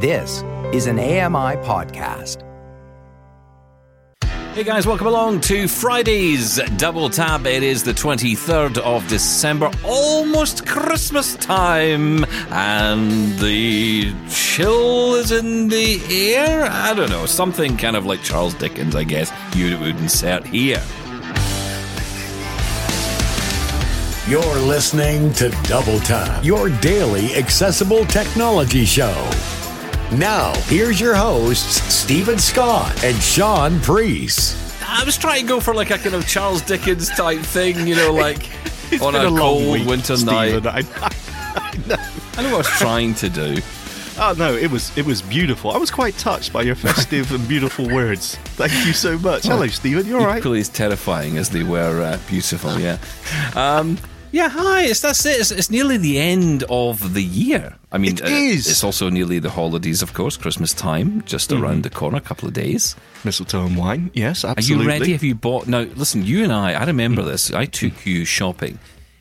This is an AMI podcast. Hey guys, welcome along to Friday's Double Tap. It is the 23rd of December, almost Christmas time, and the chill is in the air. I don't know, something kind of like Charles Dickens, I guess, you would insert here. You're listening to Double Tap, your daily accessible technology show. Now, here's your hosts, Stephen Scott and Sean Priest. I was trying to go for like a kind of Charles Dickens type thing, you know, like on a, a cold week, winter Stephen. night. I, I know. I know what I was trying to do. Oh no, it was it was beautiful. I was quite touched by your festive and beautiful words. Thank you so much. Hello, Stephen. You're all right? Equally as terrifying as they were uh, beautiful, yeah. Um, yeah, hi. It's that's it. It's, it's nearly the end of the year. I mean, It uh, is. It's also nearly the holidays, of course. Christmas time, just Mm-hmm. around the corner, a couple of days. Mistletoe and wine. Yes, Are you ready? Have you bought? Now, listen. You and I. I remember this. I took you shopping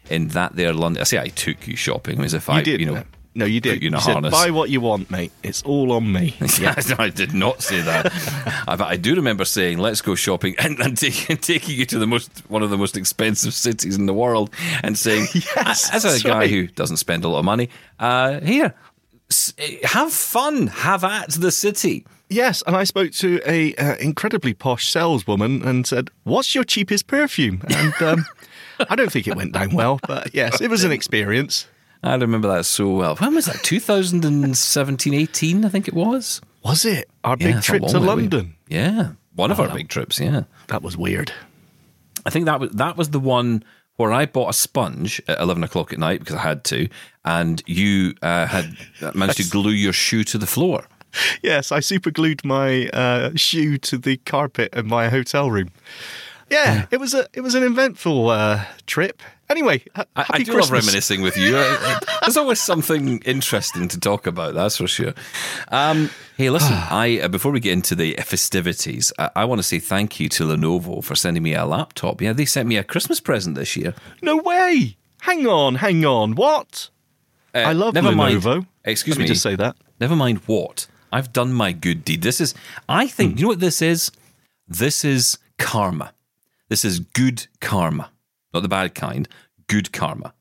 in that there London. I say I took you shopping as if You I, did. you know. No, you did. you said, harness. buy what you want, mate. It's all on me. I did not say that. I, but I do remember saying, "Let's go shopping," and, and taking, taking you to the most one of the most expensive cities in the world, and saying, Yes, as a guy right. who doesn't spend a lot of money, uh, here, have fun, have at the city." Yes, and I spoke to a uh, incredibly posh saleswoman and said, "What's your cheapest perfume?" And um, I don't think it went down well, but yes, it was an experience. I remember that so well. When was that? 2017, 18, I think it was. Was it our Yeah, big trip to. London? Yeah, one of our big trips. Yeah. That was weird. I think that was that was the one where I bought a sponge at eleven o'clock at night because I had to, and you uh, had managed to glue your shoe to the floor. Yes, I superglued my uh, shoe to the carpet in my hotel room. Yeah, it was a it was an eventful uh, trip. Anyway, ha- I, I do Christmas. love reminiscing with you. I- I- There's always something interesting to talk about. That's for sure. Um, hey, listen. I uh, before we get into the festivities, I, I want to say thank you to Lenovo for sending me a laptop. Yeah, they sent me a Christmas present this year. No way! Hang on, hang on. What? Uh, I love never Lenovo. Mind, excuse Let me me. just say that. Never mind what. I've done my good deed. This is, I think, Hmm. you know what this is? This is karma. This is good karma. Not the bad kind, good karma.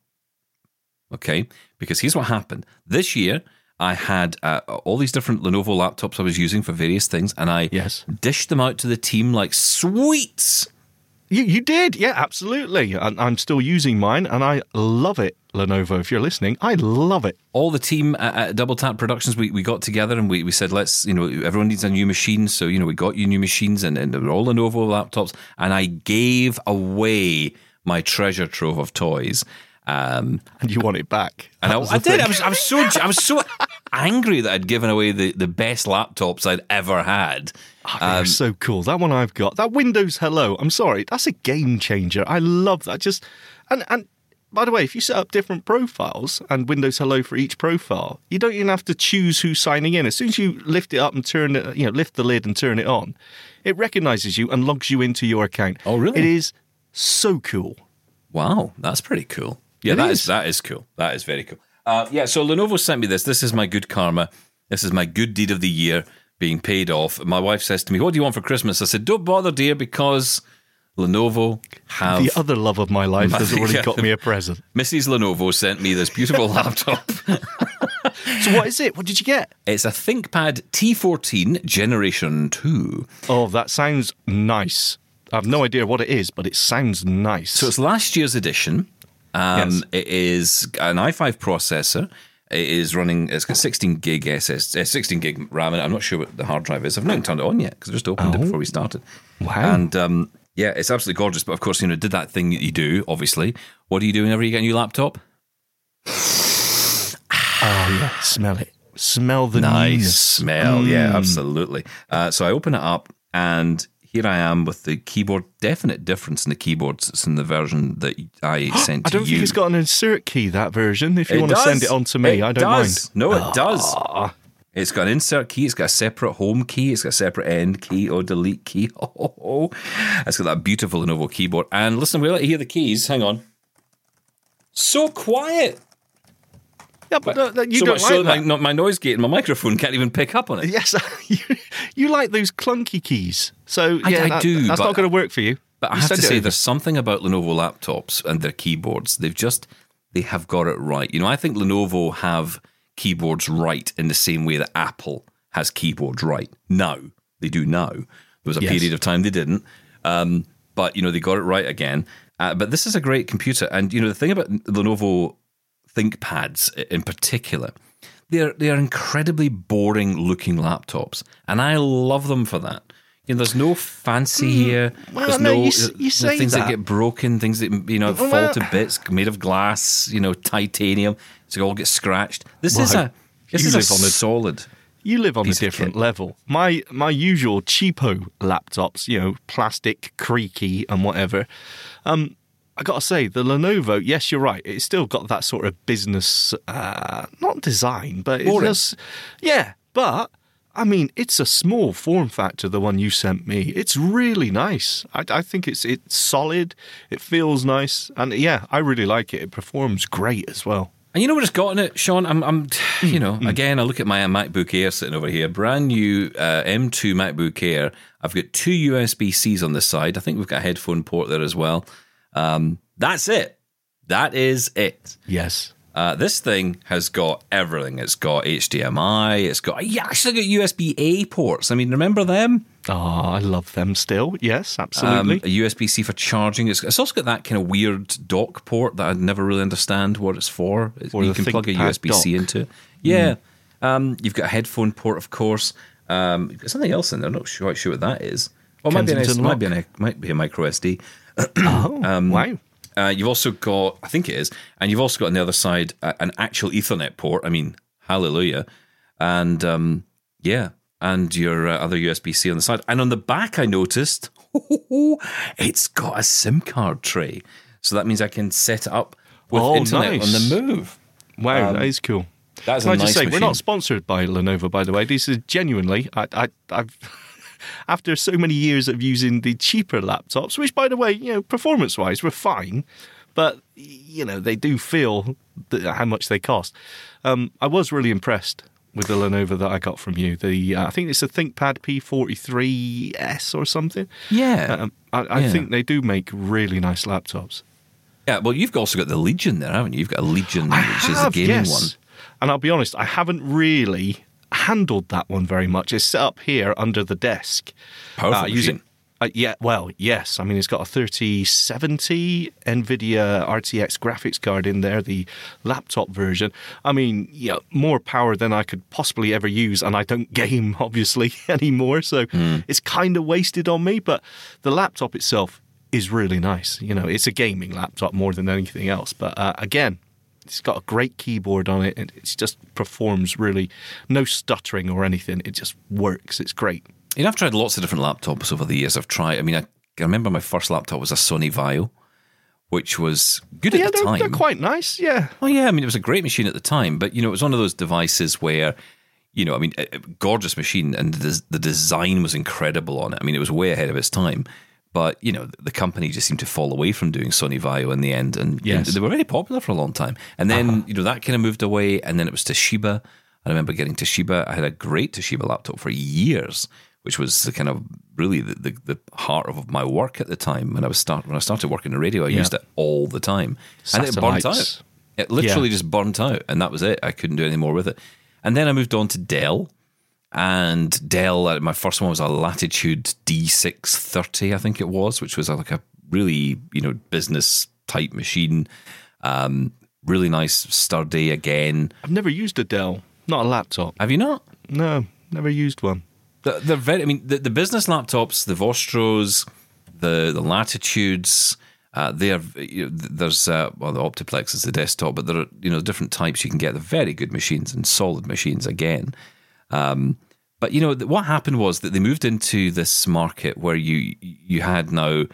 Okay? Because here's what happened. This year, I had uh, all these different Lenovo laptops I was using for various things, and I Yes. dished them out to the team like sweets. You you did, yeah, absolutely. And I'm still using mine, and I love it. Lenovo, if you're listening, I love it. all the team at, Double Tap Productions, we, we got together and we, we said, let's, you know, everyone needs a new machine. So, you know, we got you new machines and, and they were all Lenovo laptops. And I gave away my treasure trove of toys. Um, And you want it back. and I, was I did. I was, I was so, I was so angry that I'd given away the, the best laptops I'd ever had. Oh, Um, so cool. That one I've got. That Windows Hello. I'm sorry. That's a game changer. I love that. Just and and by the way, if you set up different profiles and Windows Hello for each profile, you don't even have to choose who's signing in. As soon as you lift it up and turn it, you know, lift the lid and turn it on, it recognizes you and logs you into your account. Oh, really? It is so cool. Wow, that's pretty cool. Yeah, It that is. is. that is cool. That is very cool. Uh, yeah, so Lenovo sent me this. This is my good karma. This is my good deed of the year being paid off. My wife says to me, "What do you want for Christmas?" I said, "Don't bother, dear, because Lenovo have The other love of my life has already Yeah. got me a present. Mrs. Lenovo sent me this beautiful laptop. So what is it? What did you get? it's a ThinkPad T14 Generation Two. Oh, that sounds nice. I have no idea what it is, but it sounds nice. So it's last year's edition. Um, Yes. It is an i5 processor. It is running. It's got 16 gig SS, uh, 16 gig RAM. And I'm not sure what the hard drive is. I've not even turned it on yet because I just opened it before we started. Oh. Wow. And um, yeah, it's absolutely gorgeous. But of course, you know, did that thing that you do. Obviously, what do you do whenever you get a new laptop? oh yeah, smell it. Smell the Nice newness. smell. Yeah, Mm. absolutely. Uh, so I open it up, and here I am with the keyboard. Definite difference in the keyboards. It's in the version that I sent I to don't you. think it's got an insert key that version. If you It want to send it on to me, It I don't does. mind. No, it does. Ah. It's got an insert key. It's got a separate home key. It's got a separate end key or delete key. Oh, it's got that beautiful Lenovo keyboard. And listen, we'll let you hear the keys. Hang on. So quiet. Yeah, but uh, you so don't much like so that. my, my noise gate and my microphone can't even pick up on it. Yes, you, you like those clunky keys. So I- yeah, I that- do, That's but- not going to work for you. But I have to say, there's something about Lenovo laptops and their keyboards. They've just they have got it right. You know, I think Lenovo have keyboards right in the same way that Apple has keyboards right. Now they do now. There was a Yes. period of time they didn't, um, but you know they got it right again. Uh, but this is a great computer, and you know the thing about Lenovo ThinkPads in particular. They're they are incredibly boring looking laptops, and I love them for that. You know, there's no fancy here. Mm. well, there's no, no, you uh, you say things that. that. get broken, things that you know fall to bits, made of glass, you know, titanium, so they all get scratched. This is a this you is a live on a- solid. You live on a different level. My my usual cheapo laptops, you know, plastic, creaky, and whatever. Um, I gotta say, the Lenovo. Yes, you're right. It's still got that sort of business, uh, not design, but it Boring. does. Yeah, but I mean, it's a small form factor. The one you sent me, it's really nice. I, I think it's it's solid. It feels nice, and yeah, I really like it. It performs great as well. And you know what it's got in it, Sean? I'm, I'm Hmm, you know, again, I look at my MacBook Air sitting over here, brand new uh, M2 MacBook Air. I've got two USB Cs on the side. I think we've got a headphone port there as well. Um, that's it. That is it. Yes. Uh, this thing has got everything. It's got HDMI. It's got yeah, actually got USB A ports. I mean, remember them? Oh, I love them still. Yes, Um, absolutely. a USB C for charging. It's, it's also got that kind of weird dock port that I never really understand what it's for. It's- you can plug a USB C into it. Yeah. Um, you've got a headphone port, of course. Um, you've got something else in there. I'm not quite sure what that is. Well, might be, an, might, be an, might be a micro SD. oh, um, wow. Uh, you've also got, I think it is, and you've also got on the other side uh, an actual Ethernet port. I mean, hallelujah. And um, yeah, and your uh, other USB C on the side. And on the back, I noticed it's got a SIM card tray. So that means I can set it up with Oh, internet on the move. Wow, that is cool. That's Can a I just nice say, we're not sponsored by Lenovo, by the way. This is genuinely, I, I, I've, after so many years of using the cheaper laptops, which, by the way, you know, performance wise, were fine, but, you know, they do feel that, how much they cost. Um, I was really impressed with the Lenovo that I got from you. The uh, I think it's a ThinkPad P43S or something. Yeah. Um, I, I Yeah. think they do make really nice laptops. Yeah, well, you've also got the Legion there, haven't you? You've got a Legion, I which is a gaming yes. one. And I'll be honest, I haven't really handled that one very much. It's set up here under the desk. Powerful Uh, using-. Uh, yeah, well, yes. I mean, it's got a 3070 NVIDIA RTX graphics card in there, the laptop version. I mean, yeah, more power than I could possibly ever use, and I don't game, obviously, anymore. So Hmm. it's kind of wasted on me, but the laptop itself is really nice. You know, it's a gaming laptop more than anything else. But uh, again, it's got a great keyboard on it, and it just performs really no stuttering or anything. It just works. It's great. You know, I've tried lots of different laptops over the years. I've tried. I mean, I, I remember my first laptop was a Sony Vaio, which was good yeah, at the they're, time. they're quite nice. Yeah. Oh yeah, I mean, it was a great machine at the time, but you know, it was one of those devices where, you know, I mean, a, gorgeous machine, and the, the design was incredible on it. I mean, it was way ahead of its time. But you know, the company just seemed to fall away from doing Sony Vaio in the end, and, Yes. Uh-huh. they were very popular for a long time. And then you know that kind of moved away, and then it was Toshiba. I remember getting Toshiba. I had a great Toshiba laptop for years, which was the kind of really the, the, the heart of my work at the time. When I was start when I started working in radio, I Yeah. used it all the time, and it burnt out. It literally Yeah. just burnt out, and that was it. I couldn't do any more with it. And then I moved on to Dell, and Dell. uh, My first one was a Latitude D630, I think it was, which was uh, like a really you know business type machine. Um, really nice, sturdy. Again, I've never used a Dell, not a laptop. have you not? No, never used one. They're, they're very. I mean, the, the business laptops, the Vostros, the the Latitudes. Uh, they are. You know, there's uh, well, the Optiplex is the desktop, but there are you know different types you can get. They're very good machines and solid machines again. Um, but you know what happened was that they moved into this market where you you had now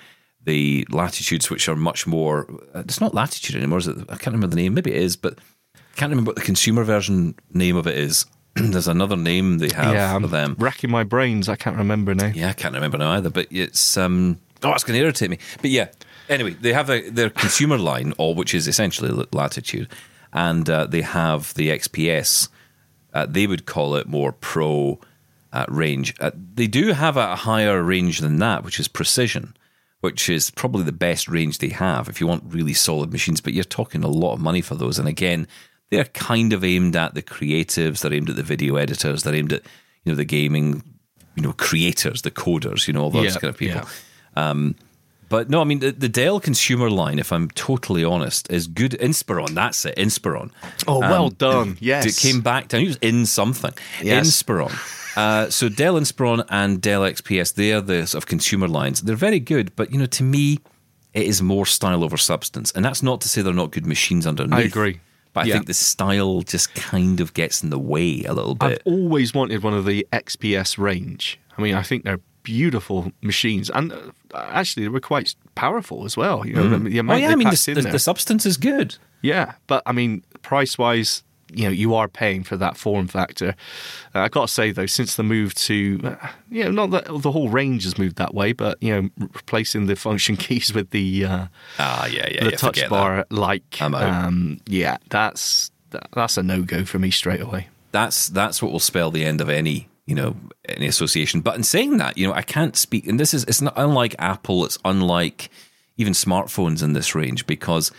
the Latitudes, which are much more. uh, It's not Latitude anymore, is it? I can't remember the name. Maybe it is, but I can't remember what the consumer version name of it is. There's another name they have yeah, for I'm them. racking my brains. I can't remember now. Yeah, I can't remember now either. But it's um oh, it's going to irritate me. But yeah, anyway, they have a, their consumer line, all which is essentially Latitude, and uh, they have the XPS. Uh, they would call it more pro uh, range. Uh, they do have a higher range than that, which is precision, which is probably the best range they have if you want really solid machines. But you're talking a lot of money for those. And again, they're kind of aimed at the creatives. They're aimed at the video editors. They're aimed at you know the gaming, you know, creators, the coders, you know, all those Yeah, kind of people. yeah. Um, but no, I mean the, the Dell consumer line, if I'm totally honest, is good. Inspiron, that's it. Inspiron. Oh, well Um, done. Yes. It came back down. He was in something. Yes. Inspiron. Uh, so Dell Inspiron and Dell XPS, they are the sort of consumer lines. They're very good, but you know, to me, it is more style over substance, and that's not to say they're not good machines underneath. I agree. but I Yeah. think the style just kind of gets in the way a little bit. I've always wanted one of the XPS range. I mean, I think they're beautiful machines, and uh, actually they were quite powerful as well. You know, the, the oh yeah, I mean the, the, the substance is good. Yeah, but I mean, price wise, you know, you are paying for that form factor. Uh, I got to say though, since the move to, uh, you know, not that the whole range has moved that way, but you know, replacing the function keys with the uh, Ah, yeah, yeah, the yeah. touch bar like, um, yeah, that's that, that's a no go for me straight away. that's that's what will spell the end of any you know any association. But in saying that, you know, I can't speak, and this is it's not unlike Apple. It's unlike even smartphones in this range because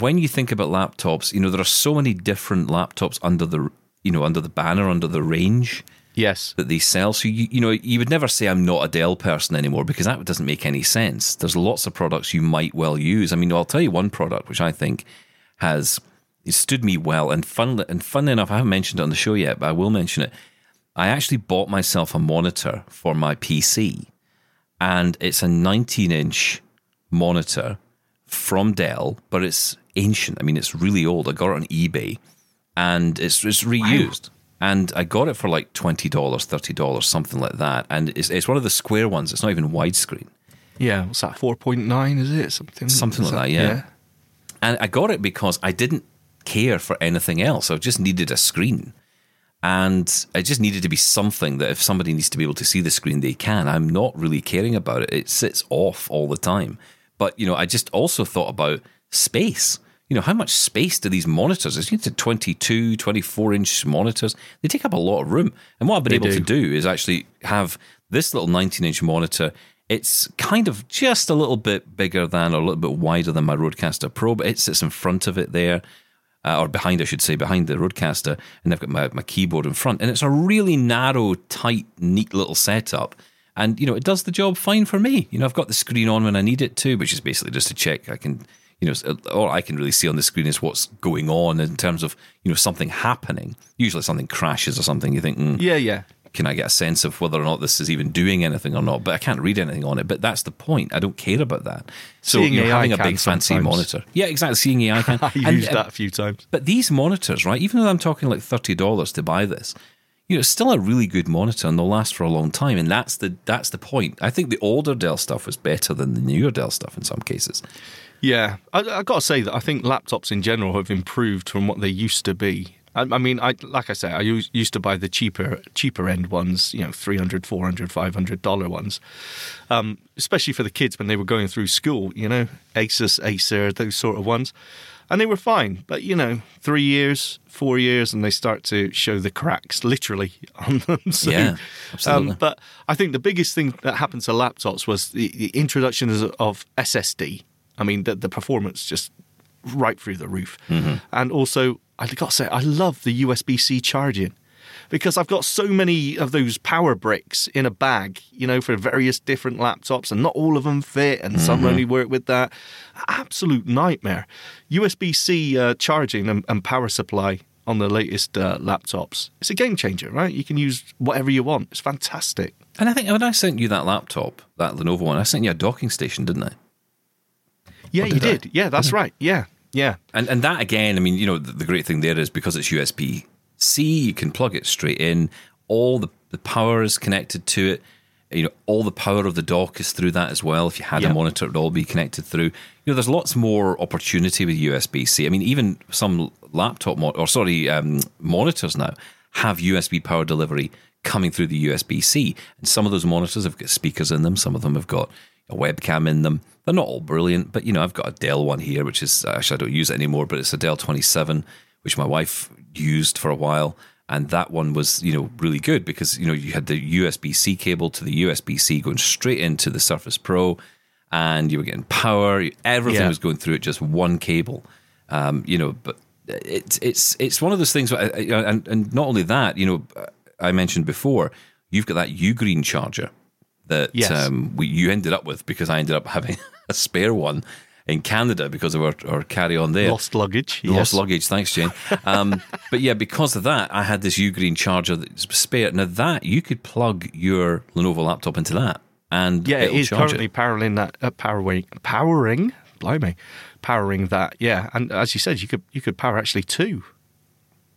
when you think about laptops, you know, there are so many different laptops under the you know under the banner under the range Yes, that they sell. So you you know you would never say I'm not a Dell person anymore because that doesn't make any sense. There's lots of products you might well use. I mean, I'll tell you one product which I think has it stood me well and fun and fun enough. I haven't mentioned it on the show yet, but I will mention it. I actually bought myself a monitor for my PC, and it's a 19 inch monitor from Dell, but it's ancient. I mean, it's really old. I got it on eBay, and it's it's reused. And I got it for like twenty dollars, thirty dollars, something like that. And it's it's one of the square ones. It's not even widescreen. yeah. What's that? Four point nine? Is it something? Something like that, yeah. And I got it because I didn't care for anything else. I just needed a screen. And it just needed to be something that if somebody needs to be able to see the screen, they can. I'm not really caring about it. It sits off all the time. But, you know, I just also thought about space. You know, how much space do these monitors? It's into 22, 24 inch monitors. They take up a lot of room. And what I've been able to do. do is actually have this little 19 inch monitor. It's kind of just a little bit bigger than or a little bit wider than my RodeCaster Pro, but it sits in front of it there, uh, or behind, I should say, behind the Roadcaster. And I've got my, my keyboard in front. And it's a really narrow, tight, neat little setup. And, you know, it does the job fine for me. You know, I've got the screen on when I need it to, which is basically just to check I can, you know, all I can really see on the screen is what's going on in terms of, you know, something happening. Usually something crashes or something. You think, mm, Yeah, yeah. can I get a sense of whether or not this is even doing anything or not? But I can't read anything on it. But that's the point. I don't care about that. So Seeing you're having a big fancy sometimes. monitor. Yeah, exactly. Seeing AI can. I And- used that a few times. But these monitors, right? Even though I'm talking like thirty dollars to buy this, you know, it's still a really good monitor and they'll last for a long time. And that's the that's the point. I think the older Dell stuff was better than the newer Dell stuff in some cases. Yeah, I, I got to say that I think laptops in general have improved from what they used to be. I, I mean, I like I say, I used, used to buy the cheaper cheaper end ones, you know, 300 400 500 dollar ones, um, especially for the kids when they were going through school. You know, Asus, Acer, those sort of ones, and they were fine. But you know, three years, four years, and they start to show the cracks literally on them. So, Yeah, absolutely. Um, but I think the biggest thing that happened to laptops was the, the introduction of- of SSD. I mean, the, the performance just right through the roof. And also, I've got to say, I love the USB C charging because I've got so many of those power bricks in a bag, you know, for various different laptops, and not all of them fit, and some only work with that. Absolute nightmare. USB C uh, charging and, and power supply on the latest uh, laptops. It's a game changer, right? You can use whatever you want. It's fantastic. And I think when I sent you that laptop, that Lenovo one, I sent you a docking station, didn't I? Yeah, Or you did I? did. Yeah, that's right. Yeah, yeah. And and that again, I mean, you know, the, the great thing there is because it's USB C, you can plug it straight in. All the, the power is connected to it. You know, all the power of the dock is through that as well. If you had Yeah. a monitor, it would all be connected through. You know, there's lots more opportunity with USB C. I mean, even some laptop mo- or sorry, um, monitors now have USB power delivery coming through the USB C, and some of those monitors have got speakers in them. Some of them have got a webcam in them. They're not all brilliant, but you know, I've got a Dell one here, which is actually I don't use it anymore, but it's a Dell 27, which my wife used for a while. And that one was, you know, really good because, you know, you had the USB C cable to the USB C going straight into the Surface Pro and you were getting power. Everything Yeah. was going through it, just one cable. Um, you know, but it's it's it's one of those things. where, uh, And and not only that, you know, I mentioned before, you've got that Ugreen charger that Yes. um, we, you ended up with because I ended up having a spare one in Canada because of our, our carry on there. Lost luggage. Lost yes. luggage, thanks, Jane. Um, but yeah, because of that, I had this Ugreen charger that's spare. Now that you could plug your Lenovo laptop into that, and Yeah, it is currently powering that. Uh, powering, powering, blimey, powering that. Yeah, and as you said, you could you could power actually two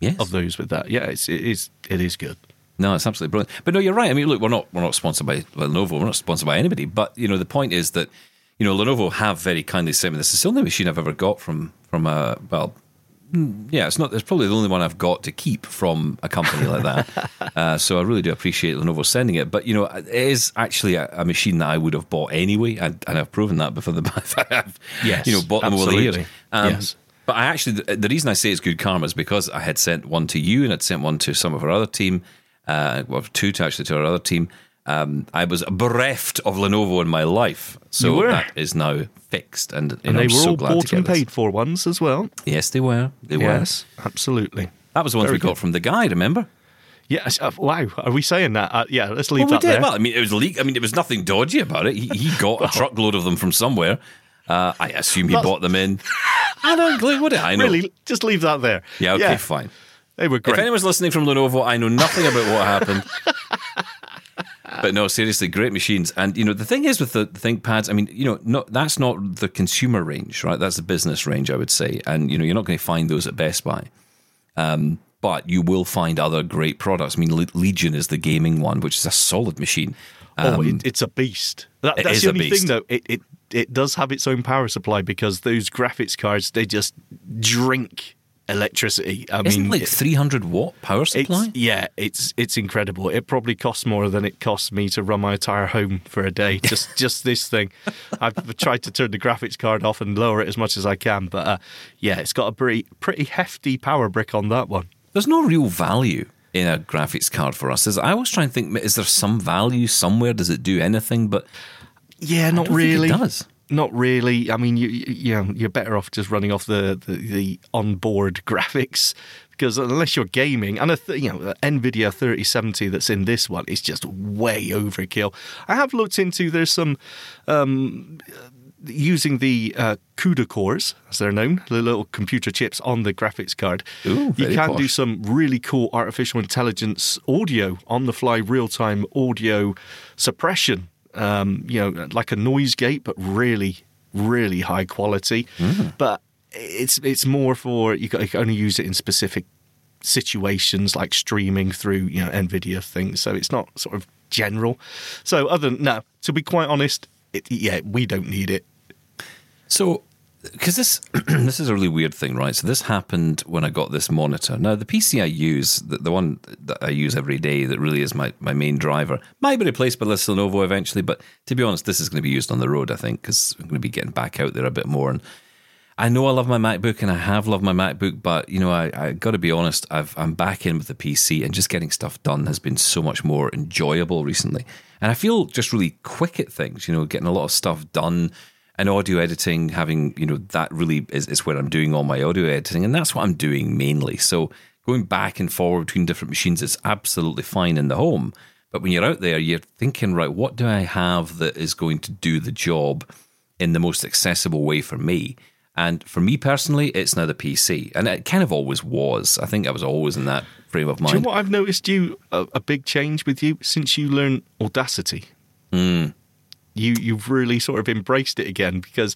Yes. of those with that. Yeah, it's, it is it is good. No, it's absolutely brilliant. But no, you're right. I mean, look, we're not we're not sponsored by Lenovo. We're not sponsored by anybody. But you know, the point is that you know Lenovo have very kindly sent me this. It's the only machine I've ever got from from a well. mm, Yeah, it's not. It's probably the only one I've got to keep from a company like that. uh, so I really do appreciate Lenovo sending it. But you know, it is actually a, a machine that I would have bought anyway, and, and I've proven that before the I've, Yes, you know, bought them over the absolutely. years. Um, Yes. But I actually, the, the reason I say it's good karma is because I had sent one to you and I'd sent one to some of our other team, uh, well, two to actually to our other team. Um, I was bereft of Lenovo in my life, so were. that is now fixed, and, And they I'm were so all glad bought and paid for ones as well. Yes, they were. They were. Yes, absolutely. That was the ones Very we got from the guy. Remember? Yes. Uh, wow. Are we saying that? Uh, yeah. Let's leave Well, we that did. there. Well, I mean, it was leak. I mean, it was nothing dodgy about it. He, he got a truckload of them from somewhere. Uh, I assume he That's- bought them in. I don't. What do I know? really, just leave that there. Yeah. Okay. Fine. They were If great. anyone's listening from Lenovo, I know nothing about what happened. but no, seriously, great machines. And you know, the thing is with the ThinkPads, I mean, you know, not that's not the consumer range, right? That's the business range, I would say. And you know, you're not going to find those at Best Buy. Um, but you will find other great products. I mean, Le- Legion is the gaming one, which is a solid machine. oh, it, it's a beast. That, it that's is the a only beast. thing, though. It, it it does have its own power supply because those graphics cards they just drink electricity. I Isn't mean, like 300 watt power supply? It's, yeah, it's it's incredible. It probably costs more than it costs me to run my entire home for a day. Just just this thing. I've tried to turn the graphics card off and lower it as much as I can, but uh, yeah, it's got a pretty pretty hefty power brick on that one. There's no real value in a graphics card for us. Is I always try and think, is there some value somewhere? Does it do anything? But Yeah, not think it really. does. Not really. I mean, you you know, you're better off just running off the the, the onboard graphics because unless you're gaming, and a th- you know, Nvidia 3070 that's in this one is just way overkill. I have looked into there's some um, using the uh, CUDA cores, as they're known, the little computer chips on the graphics card. Ooh, you can do some really cool artificial intelligence audio on the fly, real time audio suppression. Um, you know, like a noise gate, but really, really high quality. Mm. But it's it's more for you can only use it in specific situations like streaming through you know Nvidia things. So it's not sort of general. So other than no, to be quite honest, it, yeah, we don't need it. So, because this this is a really weird thing, right? So this happened when I got this monitor. Now, the PC I use, the, the one that I use every day, that really is my, my main driver, might be replaced by this Lenovo eventually. But to be honest, this is going to be used on the road, I think, because I'm going to be getting back out there a bit more. And I know I love my MacBook, and I have loved my MacBook, but you know, I, I got to be honest, I've, I'm back in with the PC, and just getting stuff done has been so much more enjoyable recently. And I feel just really quick at things, you know, getting a lot of stuff done and audio editing, having, you know, that really is, is where I'm doing all my audio editing, and that's what I'm doing mainly. So going back and forward between different machines is absolutely fine in the home. But when you're out there, you're thinking, right, what do I have that is going to do the job in the most accessible way for me? And for me personally, it's now the PC. And it kind of always was. I think I was always in that frame of Do you mind. know what I've noticed you a, a big change with you since you learned Audacity? Hmm. You you've really sort of embraced it again because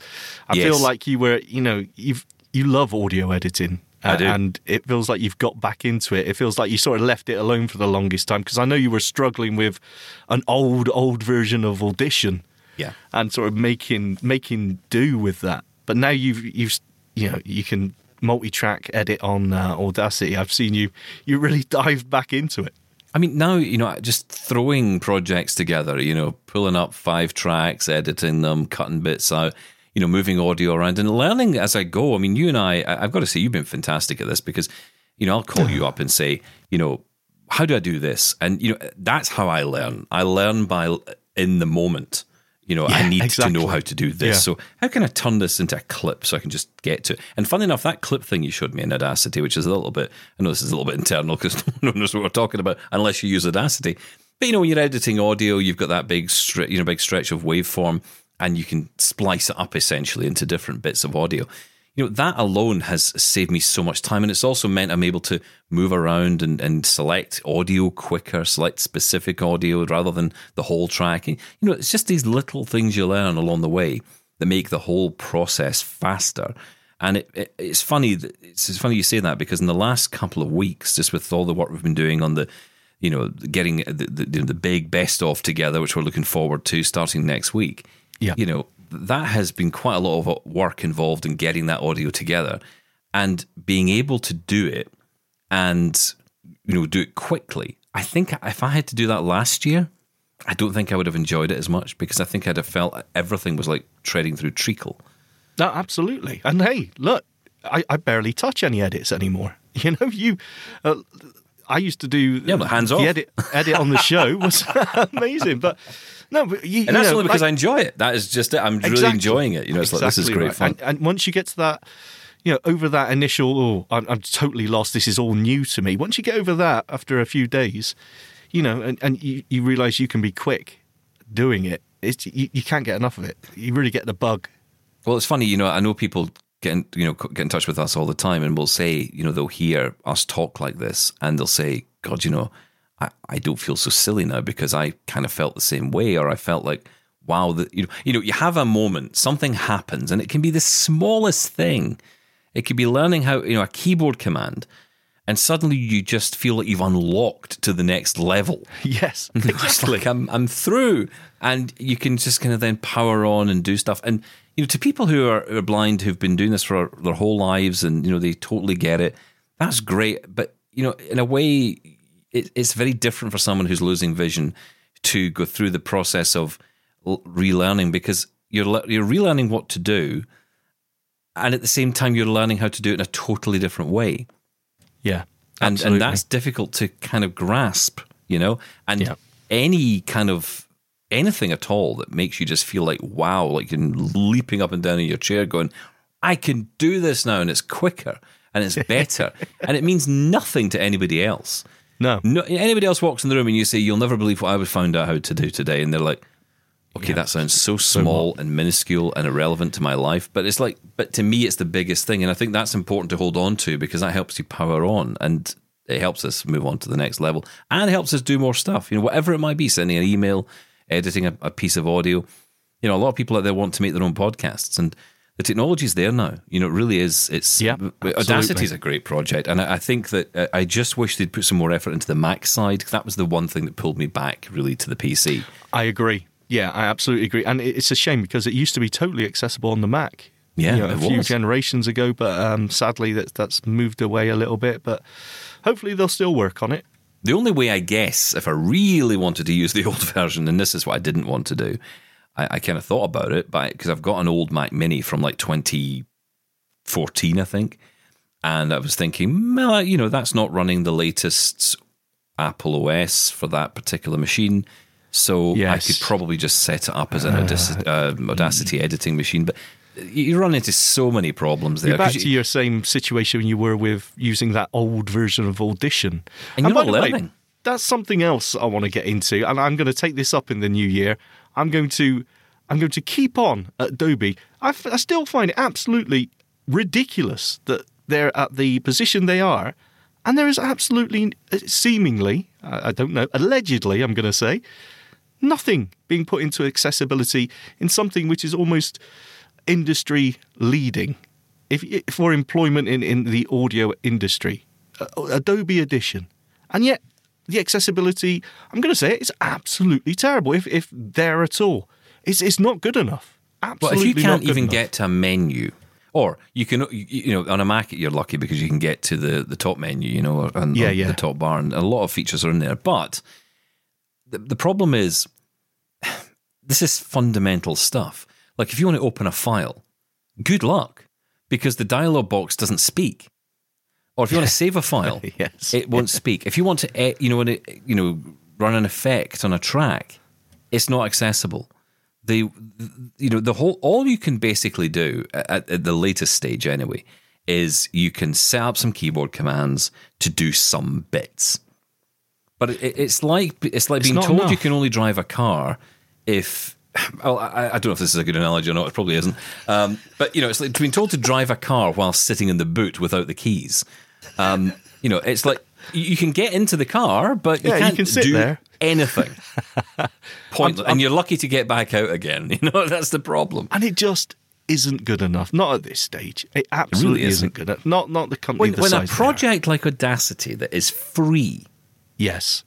I Yes. feel like you were you know you've you love audio editing. Uh, and it feels like you've got back into it. It feels like you sort of left it alone for the longest time because I know you were struggling with an old, old version of Audition, Yeah. and sort of making making do with that. But now you've you've you know you can multi-track edit on uh, Audacity. I've seen you you really dived back into it. I mean, now, you know, just throwing projects together, you know, pulling up five tracks, editing them, cutting bits out, you know, moving audio around and learning as I go. I mean, you and I, I've got to say, you've been fantastic at this because, you know, I'll call you up and say, you know, how do I do this? And, you know, that's how I learn. I learn by in the moment. You know, Yeah, I need exactly. to know how to do this. Yeah. So how can I turn this into a clip so I can just get to it? And funny enough, that clip thing you showed me in Audacity, which is a little bit, I know this is a little bit internal because no one knows what we're talking about unless you use Audacity. But you know, when you're editing audio, you've got that big, you know, big stretch of waveform, and you can splice it up essentially into different bits of audio. You know, that alone has saved me so much time, and it's also meant I'm able to move around and, and select audio quicker, select specific audio rather than the whole track. And, you know, it's just these little things you learn along the way that make the whole process faster. And it, it, it's funny. that- It's, funny you say that because in the last couple of weeks, just with all the work we've been doing on the, you know, getting the the, the big best of together, which we're looking forward to starting next week. Yeah. you know, that has been quite a lot of work involved in getting that audio together, and being able to do it and you know do it quickly. I think if I had to do that last year, I don't think I would have enjoyed it as much because I think I'd have felt everything was like treading through treacle. No, absolutely. And hey, look, I, I barely touch any edits anymore. You know, you. Uh, I used to do Yeah, hands the off. edit edit on the show was amazing, but no, but you, And that's know, only because like- I enjoy it. That is just it. I'm really enjoying it. You know, it's like this is great right. fun. And, and once you get to that, you know, over that initial, oh, I'm, I'm totally lost. This is all new to me. Once you get over that after a few days, you know, and, and you, you realize you can be quick doing it. It's, you, you can't get enough of it. You really get the bug. Well, it's funny, you know. I know people get in, you know get in touch with us all the time, and we'll say, you know, they'll hear us talk like this, and they'll say, "God, you know, I, I don't feel so silly now because I kind of felt the same way, or I felt like, wow, that you know, you know, you have a moment, something happens, and it can be the smallest thing. It could be learning how you know a keyboard command." And suddenly you just feel like you've unlocked to the next level. Yes, exactly. like I'm I'm through, and you can just kind of then power on and do stuff. And you know, to people who are, who are blind who've been doing this for their whole lives, and you know they totally get it. That's great, but you know, in a way, it, it's very different for someone who's losing vision to go through the process of relearning because you're you're relearning what to do, and at the same time you're learning how to do it in a totally different way yeah, and absolutely. and that's difficult to kind of grasp, you know. And Yeah. any kind of anything at all that makes you just feel like wow, like you're leaping up and down in your chair, going, "I can do this now," and it's quicker and it's better, and it means nothing to anybody else. No, No, anybody else walks in the room and you say, "You'll never believe what I would found out how to do today," and they're like. Okay, that sounds so small and minuscule and irrelevant to my life, but it's like, but to me, it's the biggest thing, and I think that's important to hold on to because that helps you power on and it helps us move on to the next level and helps us do more stuff. You know, whatever it might be, sending an email, editing a, a piece of audio. You know, a lot of people out there want to make their own podcasts, and the technology's there now. You know, it really is. It's Yeah, Audacity is a great project, and I, I think that uh, I just wish they'd put some more effort into the Mac side because that was the one thing that pulled me back really to the PC. I agree. Yeah, I absolutely agree. And it's a shame because it used to be totally accessible on the Mac. Yeah, you know, a few was. generations ago, but um, sadly that that's moved away a little bit. But hopefully they'll still work on it. The only way, I guess, if I really wanted to use the old version, and this is what I didn't want to do, I, I kind of thought about it, but because I've got an old Mac Mini from like 2014, I think, and I was thinking, well, you know, that's not running the latest Apple OS for that particular machine, so I could probably just set it up as an Audacity, uh, Audacity editing machine, but. You run into so many problems there. You're back 'cause to your same situation you were with using that old version of Audition. And you're not the way, learning. that's something else I want to get into, and I'm going to take this up in the new year. I'm going to, I'm going to keep on at Adobe. I, f- I still find it absolutely ridiculous that they're at the position they are, and there is absolutely, uh, seemingly, I I don't know, allegedly, I'm going to say, nothing being put into accessibility in something which is almost industry leading if for employment in, in the audio industry uh, Adobe Audition and yet the accessibility i'm going to say it, it's absolutely terrible if, if there at all it's, it's not good enough Well, absolutely if you can't even enough. get to a menu, Or you can, you, you know, on a Mac you're lucky because you can get to the the top menu, you know, and Yeah, yeah. the top bar, and a lot of features are in there. But the, the problem is, this is fundamental stuff. Like if you want to open a file, good luck because the dialog box doesn't speak. Or if you want to save a file, Yes. it won't speak. If you want to, eh, you know, when it, you know, run an effect on a track, it's not accessible. The, you know, the whole all you can basically do at, at the latest stage anyway is you can set up some keyboard commands to do some bits. But it, it's like it's like being not told you can only drive a car if. Well, I, I don't know if this is a good analogy or not. It probably isn't. Um, but you know, it's like being told to drive a car while sitting in the boot without the keys. Um, you know, it's like you you can get into the car, but you Yeah, can't can sit do there. anything. Pointless, and you're lucky to get back out again. You know, that's the problem. and it just isn't good enough. Not at this stage. It absolutely isn't. isn't. good. enough. Not not the company. When, the when a size they are. project like Audacity that is free Yes.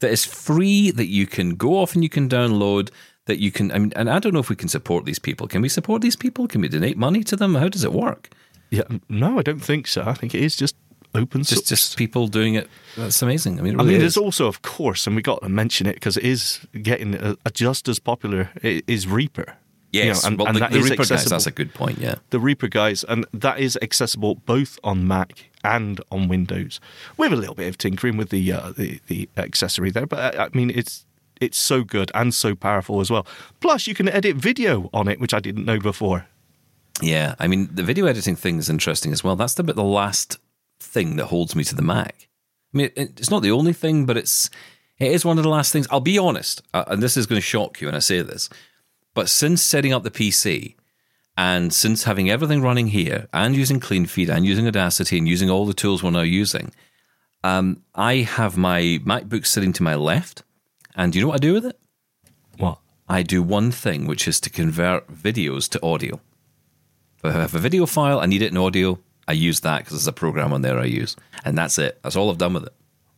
that is free that you can go off and you can download that you can I mean and I don't know if we can support these people. Can we support these people? Can we donate money to them? How does it work? Yeah. No, I don't think so. I think it is just open Just source. just people doing it. That's amazing. I mean, it I mean, there's also, of course, and we got to mention it because it is getting uh, just as popular. Is Reaper? You know, yes, and, well, and the, that the is Reaper guys, accessible. that's a good point. Yeah, the Reaper guys, and that is accessible both on Mac and on Windows, with a little bit of tinkering with the uh, the, the accessory there. But uh, I mean, it's it's so good and so powerful as well. Plus, you can edit video on it, which I didn't know before. Yeah. I mean, the video editing thing is interesting as well. That's the bit the last thing that holds me to the Mac. I mean, it's not the only thing, but it's it is one of the last things. I'll be honest, uh, and this is going to shock you when I say this, but since setting up the PC and since having everything running here and using CleanFeed and using Audacity and using all the tools we're now using, um, I have my MacBook sitting to my left, and do you know what I do with it? What? I do one thing, which is to convert videos to audio. If I have a video file, I need it in audio. I use that because there's a program on there I use, and that's it. That's all I've done with it.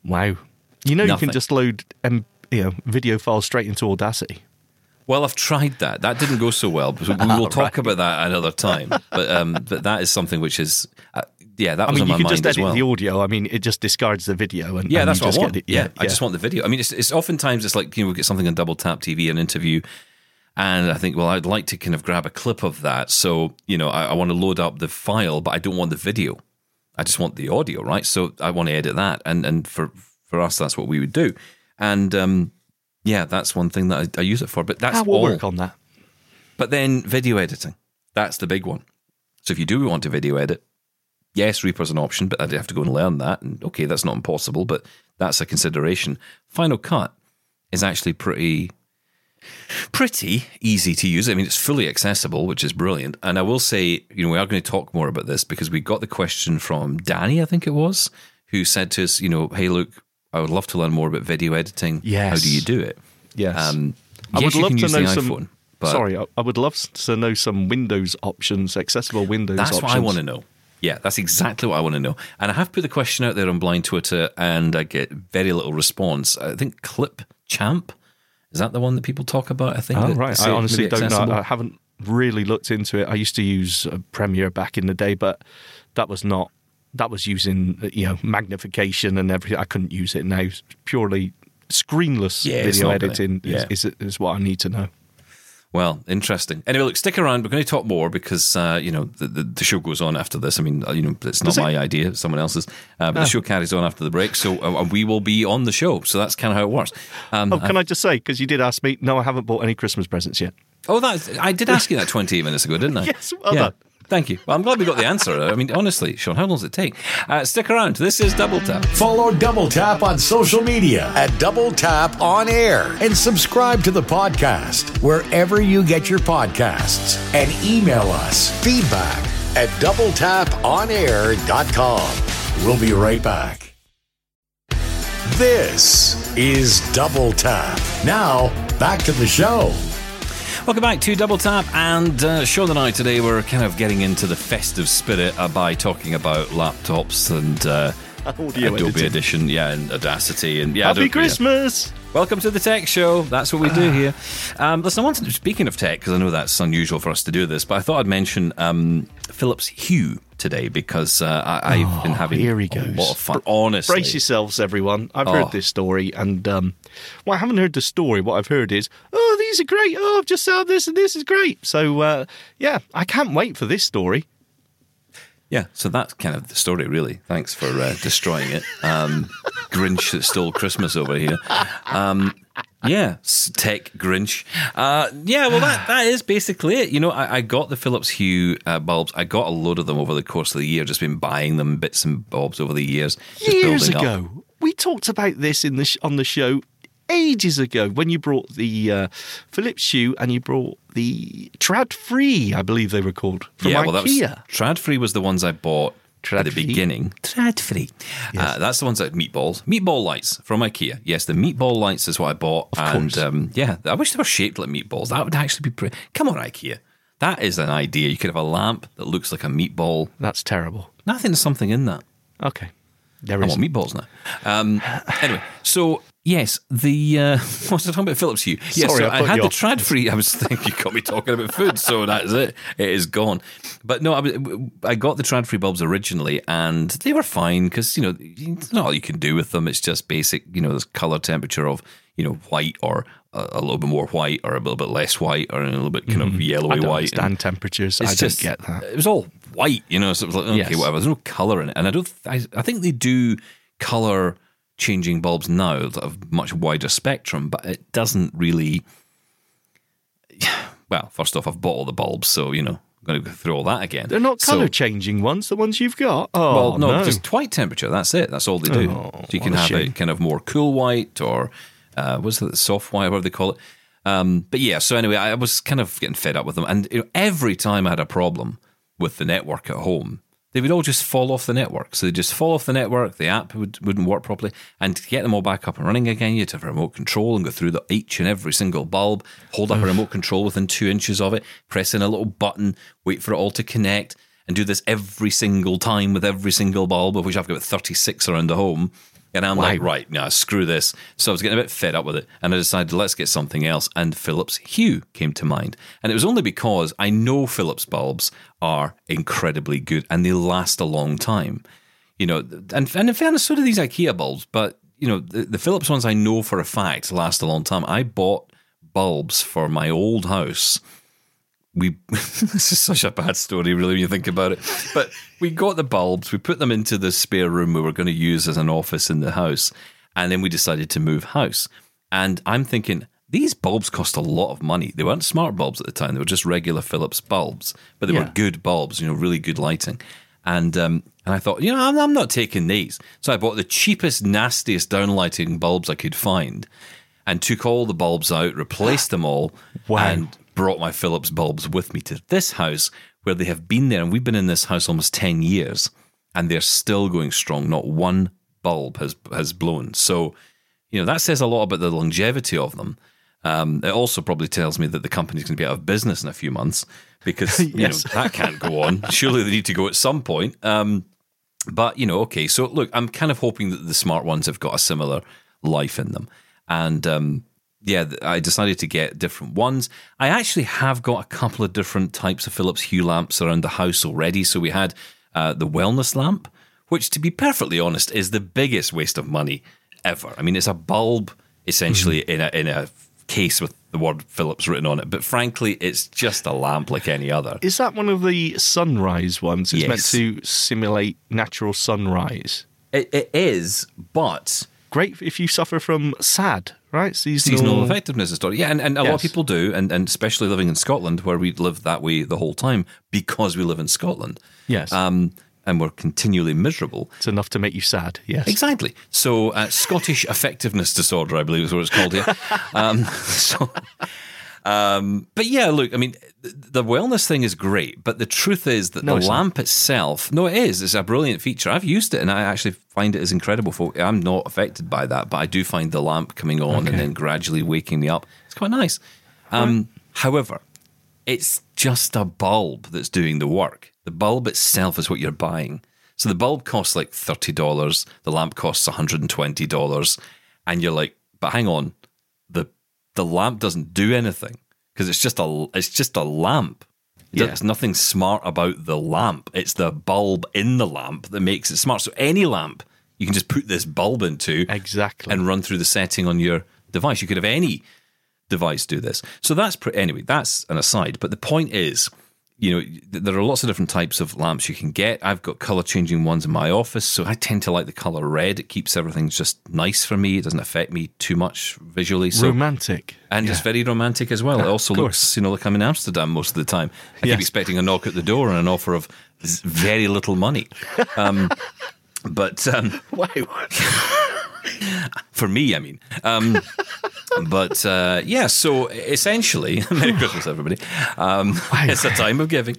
Wow! You know, Nothing. you can just load um, you know video files straight into Audacity. Well, I've tried that. That didn't go so well. But we will talk about that another time. But um, but that is something which is, uh, yeah, that I was mean, on you my can mind just as edit well. the audio. I mean, it just discards the video, and Yeah, and that's you what just I want. Get it. yeah, I just want the video. I mean, it's, it's oftentimes it's like you know we get something on Double Tap TV, an interview, and I think, well, I'd like to kind of grab a clip of that. So you know, I, I want to load up the file, but I don't want the video. I just want the audio, right? So I want to edit that, and and for for us, that's what we would do. And um, yeah, that's one thing that I, I use it for. But that's I will all. work on that. But then video editing, that's the big one. So if you do want to video edit, yes, Reaper's an option, but I'd have to go and learn that. And okay, that's not impossible, but that's a consideration. Final Cut is actually pretty pretty easy to use. I mean, it's fully accessible, which is brilliant. And I will say, you know, we are going to talk more about this because we got the question from Danny, I think it was, who said to us, you know, hey, look, I would love to learn more about video editing. Yes. How do you do it? Yes. Um, I yes, would love to know some. iPhone. But sorry, I, I would love to know some Windows options, accessible Windows That's options. what I want to know. Yeah, that's exactly what I want to know. And I have put the question out there on Blind Twitter, and I get very little response. I think Clip Champ is that the one that people talk about? I think. Oh, right. I honestly don't know. I haven't really looked into it. I used to use uh, Premiere back in the day, but that was not. That was using uh, you know magnification and everything. I couldn't use it now. Purely screenless Yeah, video editing yeah. is, is is what I need to know. Well, interesting. Anyway, look, stick around. We're going to talk more because uh, you know the, the, the show goes on after this. I mean, uh, you know, it's not it? my idea; it's someone else's. Uh, but the show carries on after the break, so uh, we will be on the show. So that's kind of how it works. Um, Oh, can I just say because you did ask me? No, I haven't bought any Christmas presents yet. Oh, that I did ask you that twenty minutes ago, didn't I? Yes, well done. Thank you. Well, I'm glad we got the answer. I mean, honestly, Sean, how long does it take? Uh, stick around. This is Double Tap. Follow Double Tap on social media at Double Tap On Air and subscribe to the podcast wherever you get your podcasts and email us feedback at doubletaponair.com. We'll be right back. This is Double Tap. Now, back to the show. Welcome back to Double Tap. And uh, Sean and I today were kind of getting into the festive spirit uh, by talking about laptops and uh, Audio Adobe editing. Audition, yeah, and Audacity. And yeah, Happy Adobe- Christmas! Welcome to the Tech Show. That's what we do here. Um, listen, I wanted, speaking of tech, because I know that's unusual for us to do this, but I thought I'd mention um, Philips Hue today because uh, I, I've been having here he a lot of fun. Honestly, Brace yourselves, everyone. I've Oh. heard this story, and um, well, I haven't heard the story. What I've heard is, oh, these are great. Oh, I've just found this, and this is great. So, uh, yeah, I can't wait for this story. Yeah, so that's kind of the story, really. Thanks for uh, destroying it. Um, Grinch that stole Christmas over here. Um, yeah, tech Grinch. Uh, yeah, well, that, that is basically it. You know, I, I got the Philips Hue uh, bulbs. I got a load of them over the course of the year, just been buying them bits and bobs over the years. Years building up. ago, we talked about this in the sh- on the show ages ago when you brought the uh, Philips Hue and you brought the Tradfri, I believe they were called from yeah, IKEA. that was Tradfri was the ones I bought at the beginning. Tradfri. Uh, that's the ones that meatballs. Meatball lights from IKEA. Yes, the meatball lights is what I bought. and course. um, yeah, I wish they were shaped like meatballs. That would actually be pretty. Come on, IKEA. That is an idea. You could have a lamp that looks like a meatball. That's terrible. I think there's something in that. Okay, there I is. want meatballs now. Um, anyway, so yes, the uh, what was I talking about? Philips Hue. Yes, Sorry, so I I, had the Tradfri. I was thinking you got me talking about food, so that's it. It is gone. But no, I, was- I got the Tradfri bulbs originally, and they were fine because you know it's not all you can do with them. It's just basic, you know, this color temperature of you know white or a, a little bit more white or a little bit less white or a little bit kind of yellowy Mm-hmm. I don't white. understand and- temperatures. I just, don't get that. It was all white, you know. So it was like, okay, Yes. whatever. There's no color in it, and I don't. I, I think they do color changing bulbs now that have much wider spectrum, but it doesn't really. Well, first off, I've bought all the bulbs, so you know, I'm going to go through all that again. They're not So- colour changing ones, the ones you've got. Oh, well, no, no. just white temperature. That's it. That's all they do. Oh, so you can a have shame. it kind of more cool white or uh, what's it, soft white, whatever they call it. Um, but yeah, so anyway, I was kind of getting fed up with them, and you know, every time I had a problem with the network at home, they would all just fall off the network. So they just fall off the network. The app would, wouldn't work properly, and to get them all back up and running again, you'd have a remote control and go through the each and every single bulb, hold up a remote control within two inches of it, press in a little button, wait for it all to connect and do this every single time with every single bulb, of which I've got 36 around the home. And I'm like, right, now screw this. So I was getting a bit fed up with it. And I decided, let's get something else. And Philips Hue came to mind. And it was only because I know Philips bulbs are incredibly good and they last a long time. You know, and, and in fairness, so do these IKEA bulbs. But, you know, the, the Philips ones I know for a fact last a long time. I bought bulbs for my old house we this is such a bad story really when you think about it but we got the bulbs we put them into the spare room we were going to use as an office in the house and then we decided to move house and i'm thinking these bulbs cost a lot of money they weren't smart bulbs at the time they were just regular philips bulbs but they Yeah. were good bulbs you know really good lighting and um, and I thought, you know, I'm, I'm not taking these. So I bought the cheapest, nastiest downlighting bulbs I could find, and took all the bulbs out, replaced them all, Wow. and brought my Philips bulbs with me to this house where they have been there. And we've been in this house almost 10 years and they're still going strong. Not one bulb has, has blown. So, you know, that says a lot about the longevity of them. Um, it also probably tells me that the company's going to be out of business in a few months because, you Yes. know, that can't go on. Surely they need to go at some point. Um, but you know, okay. So look, I'm kind of hoping that the smart ones have got a similar life in them, and um, yeah, I decided to get different ones. I actually have got a couple of different types of Philips Hue lamps around the house already. So we had uh, the wellness lamp, which, to be perfectly honest, is the biggest waste of money ever. I mean, it's a bulb essentially in a in a case with the word Philips written on it, but frankly, it's just a lamp like any other. Is that one of the sunrise ones? It's meant to simulate natural sunrise. It, it is, but Great if you suffer from SAD, right? seasonal effectiveness is story. Yeah, and, and a lot of people do, and, and especially living in Scotland, where we live that way the whole time because we live in Scotland. Yes. Um, and we're continually miserable. It's enough to make you sad. Yes. Exactly. So, uh, Scottish effectiveness disorder, I believe, is what it's called here. um, so, um, but yeah, look, I mean, th- the wellness thing is great, but the truth is that No, the it's not. lamp itself, no, it is. It's a brilliant feature. I've used it, and I actually find it is incredible. For I'm not affected by that, but I do find the lamp coming on and then gradually waking me up. It's quite nice. Um, however, it's just a bulb that's doing the work. The bulb itself is what you're buying. So the bulb costs like $30, the lamp costs $120, and you're like, but hang on, the lamp doesn't do anything because it's just a it's just a lamp. Yeah. There's nothing smart about the lamp. It's the bulb in the lamp that makes it smart. So any lamp you can just put this bulb into Exactly. and run through the setting on your device. You could have any device do this. So that's pre- anyway. That's an aside. But the point is, you know, there are lots of different types of lamps you can get. I've got color changing ones in my office, so I tend to like the color red. It keeps everything just nice for me. It doesn't affect me too much visually. So Romantic. and just very romantic as well. it also looks, you know, like I'm in Amsterdam most of the time. I Yes. keep expecting a knock at the door and an offer of very little money. Um, but um, Wow. For me, I mean. Um, but uh, yeah, so essentially, Merry Christmas, everybody. Um, it's a time of giving.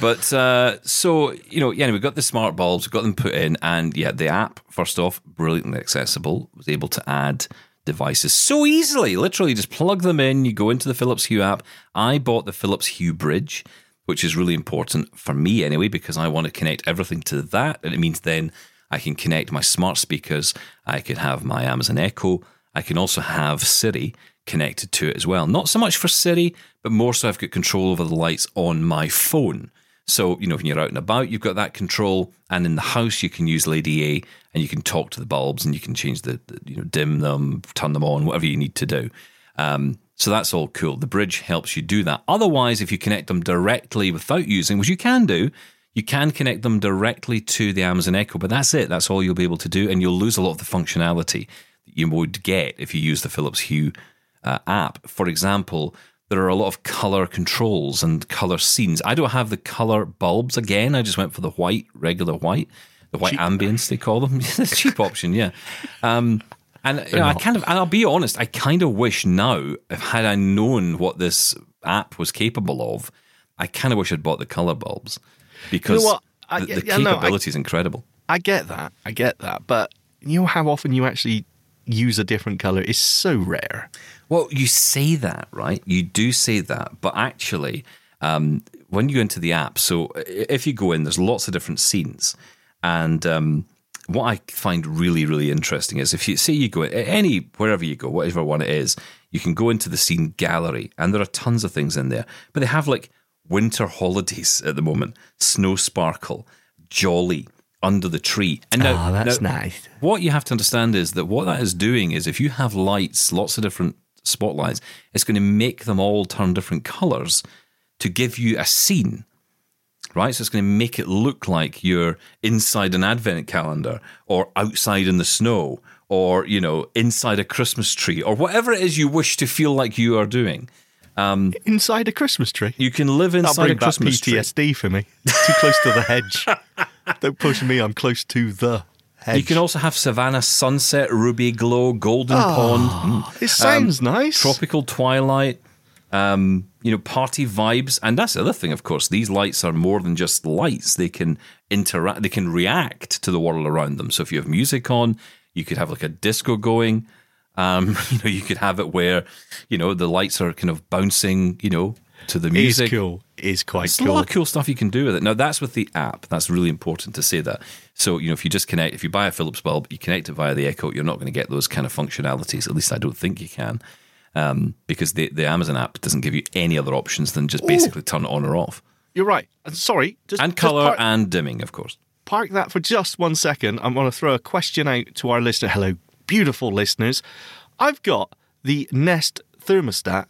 But uh, so, you know, yeah, we got the smart bulbs, got them put in, and yeah, the app, first off, brilliantly accessible, was able to add devices so easily. Literally, just plug them in, you go into the Philips Hue app. I bought the Philips Hue Bridge. Which is really important for me anyway, because I want to connect everything to that. And it means then I can connect my smart speakers. I could have my Amazon Echo. I can also have Siri connected to it as well. Not so much for Siri, but more so I've got control over the lights on my phone. So, you know, when you're out and about, you've got that control. And in the house, you can use Lady A and you can talk to the bulbs and you can change the, the you know, dim them, turn them on, whatever you need to do. Um, so that's all cool. The bridge helps you do that. Otherwise, if you connect them directly without using, which you can do, you can connect them directly to the Amazon Echo, but that's it. That's all you'll be able to do, and you'll lose a lot of the functionality that you would get if you use the Philips Hue uh, app. For example, there are a lot of color controls and color scenes. I don't have the color bulbs again. I just went for the white, regular white, the white ambience they call them. the cheap option, yeah. Um, and you know, I kind of, and I'll be honest, I kind of wish now, if had I known what this app was capable of, I kind of wish I'd bought the color bulbs because what? I- the, the yeah, no, capability is incredible. I get that. I get that. But you know how often you actually use a different color is so rare. Well, you say that, right? You do say that, but actually, um, when you go into the app, so if you go in, there's lots of different scenes, and um, what I find really, really interesting is if you say you go any wherever you go, whatever one it is, you can go into the scene gallery, and there are tons of things in there, but they have like winter holidays at the moment, snow sparkle, jolly. Under the tree, and ah, now, Oh, that's now, nice. what you have to understand is that what that is doing is if you have lights, lots of different spotlights, it's going to make them all turn different colors to give you a scene. Right? So it's going to make it look like you're inside an advent calendar or outside in the snow or, you know, inside a Christmas tree or whatever it is you wish to feel like you are doing. Inside a Christmas tree. You can live That'll inside a bring back Christmas tree. PTSD for me. Too close to the hedge. Don't push me. I'm close to the hedge. You can also have Savannah sunset, ruby glow, golden pond. Mm. It sounds nice. tropical twilight, um, you know, party vibes, and that's the other thing. Of course, these lights are more than just lights; they can interact, they can react to the world around them. So if you have music on, you could have like a disco going. Um, you know, you could have it where you know the lights are kind of bouncing, you know, to the It is music. cool. It is quite There's a cool. lot of cool stuff you can do with it. Now that's with the app. That's really important to say that. So you know, if you just connect, if you buy a Philips bulb, you connect it via the Echo, you're not going to get those kind of functionalities. At least I don't think you can, um, because the the Amazon app doesn't give you any other options than just basically turn it on or off, You're right. And Sorry. Just, and color and dimming, of course. park that for just one second. I'm going to throw a question out to our listener. Hello, beautiful listeners. I've got the Nest thermostat,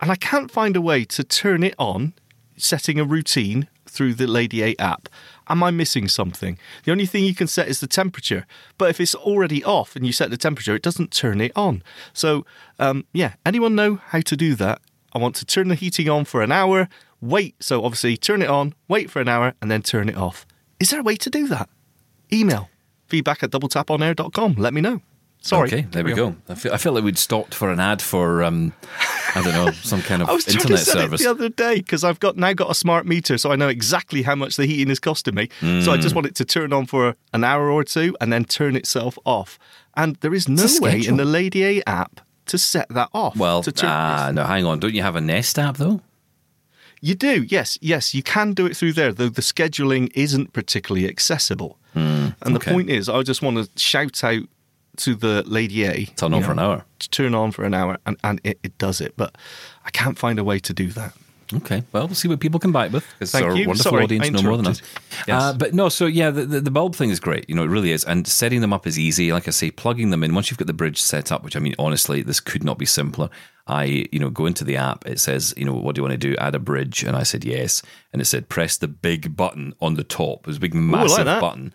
and I can't find a way to turn it on, setting a routine through the Lady 8 app. Am I missing something? The only thing you can set is the temperature, but if it's already off and you set the temperature, it doesn't turn it on. So, um, yeah, anyone know how to do that? I want to turn the heating on for an hour, wait, so obviously turn it on, wait for an hour, and then turn it off. Is there a way to do that? Email feedback at doubletaponair.com. Let me know. Sorry. Okay, there we go. I feel, I feel like we'd stopped for an ad for um, I don't know some kind of I was trying internet to set service. it the other day because I've got now got a smart meter, so I know exactly how much the heating is costing me. So I Mm. just want it to turn on for an hour or two and then turn itself off. And there is no way in the Lady A app to set that off. Well, to turn, ah, no, hang on. Don't you have a Nest app though? you do, yes, yes, you can do it through there, though the scheduling isn't particularly accessible. and the okay. point is, I just want to shout out to the Lady A. Turn you on for an hour. To turn on for an hour, and, and it, it does it. But I can't find a way to do that. Okay, well, we'll see what people can bite with because Thank our you. wonderful Sorry, audience know more than us. Yes. Uh, but no, so yeah, the, the, the bulb thing is great. You know, it really is. And setting them up is easy. Like I say, plugging them in, once you've got the bridge set up, which I mean, honestly, this could not be simpler. I, you know, go into the app, it says, you know, what do you want to do? Add a bridge. And I said, yes. And it said, press the big button on the top. It was a big, massive that. button.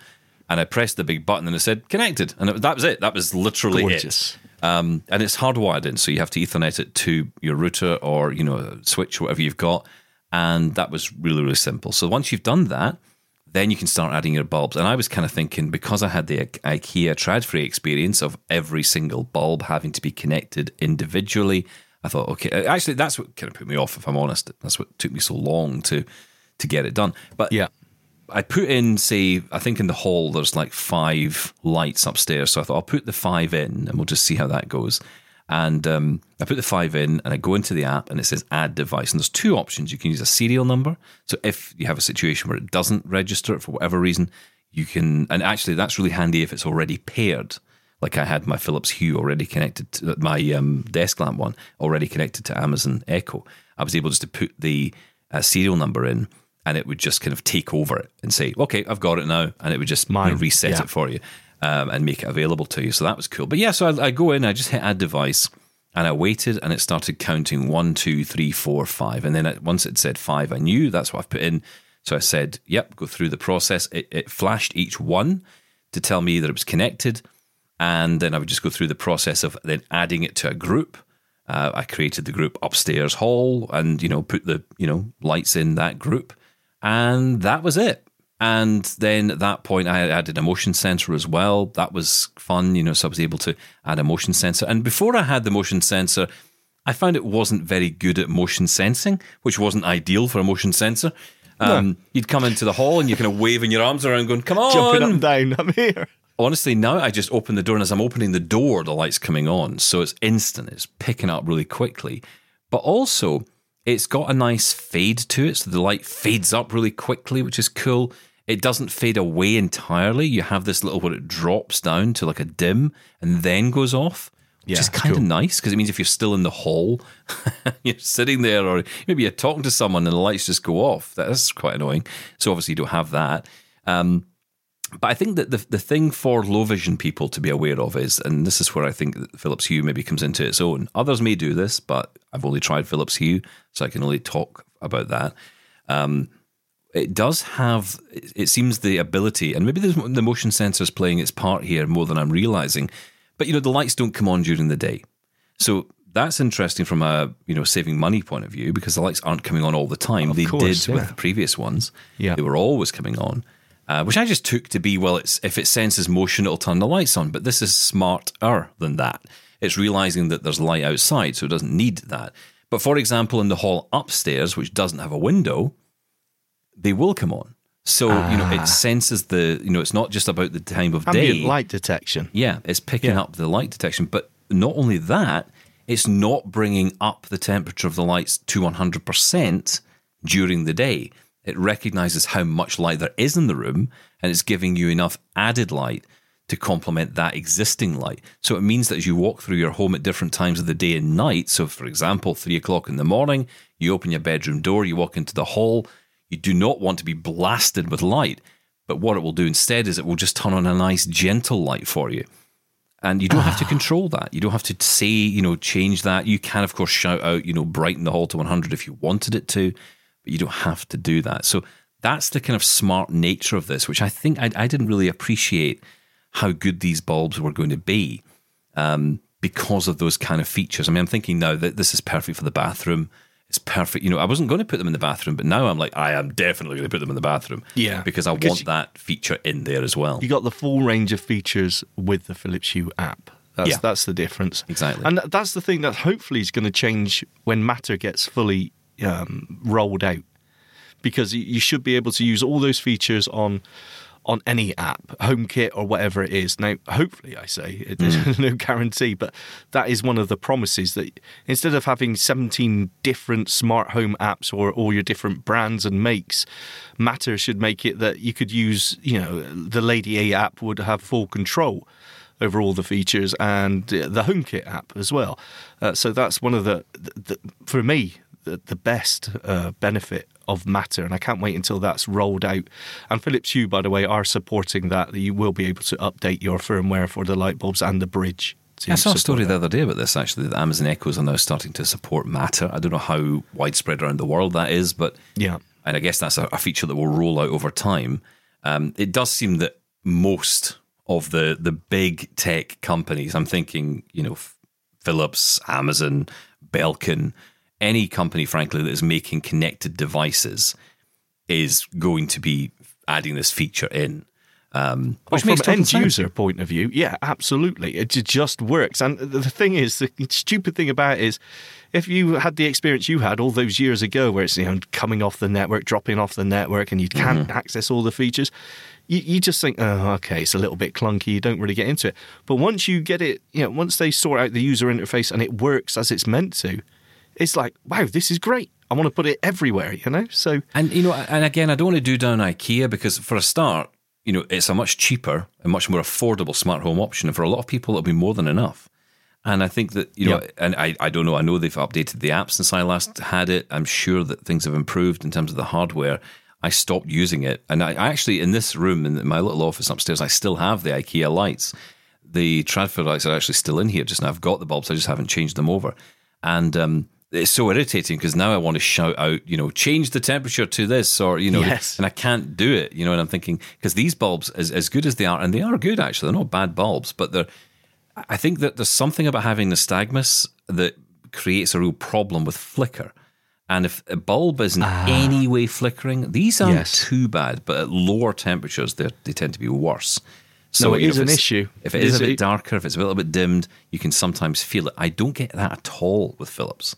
And I pressed the big button and it said, connected. And it, that was it. That was literally Gorgeous. it. Um, and it's hardwired in, so you have to Ethernet it to your router or you know switch, whatever you've got. And that was really really simple. So once you've done that, then you can start adding your bulbs. And I was kind of thinking because I had the I- IKEA Tradfri experience of every single bulb having to be connected individually. I thought, okay, actually, that's what kind of put me off. If I'm honest, that's what took me so long to to get it done. But Yeah. I put in, say, I think in the hall there's like five lights upstairs. So I thought I'll put the five in and we'll just see how that goes. And um, I put the five in and I go into the app and it says add device. And there's two options. You can use a serial number. So if you have a situation where it doesn't register for whatever reason, you can, and actually that's really handy if it's already paired. Like I had my Philips Hue already connected to my um, desk lamp one already connected to Amazon Echo. I was able just to put the uh, serial number in and it would just kind of take over it and say, okay, I've got it now. And it would just you know, Mine, reset yeah. it for you um, and make it available to you. So that was cool. But yeah, so I, I go in, I just hit add device and I waited and it started counting one, two, three, four, five. And then once it said five, I knew that's what I've put in. So I said, yep, go through the process. It, it flashed each one to tell me that it was connected. And then I would just go through the process of then adding it to a group. Uh, I created the group upstairs hall and, you know, put the, you know, lights in that group. And that was it. And then at that point, I added a motion sensor as well. That was fun, you know, so I was able to add a motion sensor. And before I had the motion sensor, I found it wasn't very good at motion sensing, which wasn't ideal for a motion sensor. Um, You'd come into the hall and you're kind of waving your arms around, going, "Come on!" Jumping up and down. I'm here. Honestly, now I just open the door, and as I'm opening the door, the light's coming on, so it's instant. It's picking up really quickly, but also it's got a nice fade to it, so the light fades up really quickly, which is cool. It doesn't fade away entirely. You have this little where it drops down to like a dim and then goes off, which Yeah, is kind of cool. nice because it means if you're still in the hall, you're sitting there, or maybe you're talking to someone and the lights just go off. That's quite annoying. So obviously you don't have that. Um, but I think that the the thing for low vision people to be aware of is, and this is where I think Philips Hue maybe comes into its own. Others may do this, but I've only tried Philips Hue, so I can only talk about that. Um, it does have, it seems, the ability, and maybe the motion sensor is playing its part here more than I'm realizing. But you know, the lights don't come on during the day, so that's interesting from a you know saving money point of view because the lights aren't coming on all the time. they course, did yeah. with the previous ones. Yeah. they were always coming on uh, which I just took to be well. It's if it senses motion, it'll turn the lights on. But this is smarter than that. It's realizing that there's light outside, so it doesn't need that. But for example, in the hall upstairs, which doesn't have a window, they will come on. So you know, it senses the you know, it's not just about the time of day. Ambient light detection. Yeah, it's picking Yeah. up the light detection. But not only that, it's not bringing up the temperature of the lights to 100% during the day. It recognizes how much light there is in the room and it's giving you enough added light to complement that existing light. So it means that as you walk through your home at different times of the day and night, so for example, three o'clock in the morning, you open your bedroom door, you walk into the hall, you do not want to be blasted with light. But what it will do instead is it will just turn on a nice gentle light for you and you don't have to ah. control that. You don't have to say, you know, change that. You can, of course, shout out, you know, brighten the hall to 100 if you wanted it to, but you don't have to do that. So that's the kind of smart nature of this, which I think I, I didn't really appreciate how good these bulbs were going to be um, because of those kind of features. I mean, I'm thinking now that this is perfect for the bathroom. It's perfect. You know, I wasn't going to put them in the bathroom, but now I'm like, I am definitely going to put them in the bathroom. Yeah, Because I because want you- that feature in there as well. You got the full range of features with the Philips Hue app. That's Yeah. that's the difference. Exactly. And that's the thing that hopefully is going to change when Matter gets fully um, rolled out, because you should be able to use all those features on on any app, HomeKit or whatever it is. Now, hopefully, I say it- there's Mm. no guarantee, but that is one of the promises that instead of having 17 different smart home apps or all your different brands and makes, Matter should make it that you could use, you know, the Lady A app would have full control over all the features and uh, the HomeKit app as well. Uh, so that's one of the, the, the for me the, best uh, benefit of Matter, and I can't wait until that's rolled out. And Philips Hue, by the way, are supporting that. You will be able to update your firmware for the light bulbs and the bridge. I saw a story that. the other day about this actually. That Amazon Echoes are now starting to support Matter. I don't know how widespread around the world that is, but Yeah. and I guess that's a, a feature that will roll out over time. Um, it does seem that most of the the big tech companies, I'm thinking, you know, Philips, Amazon, Belkin, any company, frankly, that is making connected devices, is going to be adding this feature in. Um, Well, which from makes an total end sense. user point of view, yeah, absolutely. It just works. And the the thing is, the stupid thing about it is, if you had the experience you had all those years ago, where it's you know coming off the network, dropping off the network, and you can't Mm-hmm. access all the features, you, you just think, oh, okay, it's a little bit clunky. You don't really get into it. But once you get it, you know, once they sort out the user interface and it works as it's meant to, it's like, wow, this is great. I want to put it everywhere. You know, so And you know, and again, I don't want to do down IKEA because for a start, you know, it's a much cheaper and much more affordable smart home option, and for a lot of people, it'll be more than enough. And I think that you know, Yeah. and I, I don't know. I know they've updated the app since I last had it. I'm sure that things have improved in terms of the hardware. I stopped using it, and I, I actually in this room in my little office upstairs, I still have the IKEA lights. The Tradford lights are actually still in here. Just now, I've got the bulbs. I just haven't changed them over, and um, it's so irritating because now I want to shout out, you know, change the temperature to this, or you know, Yes. and I can't do it. You know, and I'm thinking because these bulbs, as as good as they are, and they are good actually, they're not bad bulbs, but they're. I think that there's something about having nystagmus that creates a real problem with flicker. And if a bulb is in ah. any way flickering, these aren't Yes. too bad, but at lower temperatures, they they tend to be worse. So No, it know, an issue. If it It is, is a a- bit darker, if it's a little bit dimmed, you can sometimes feel it. I don't get that at all with Philips,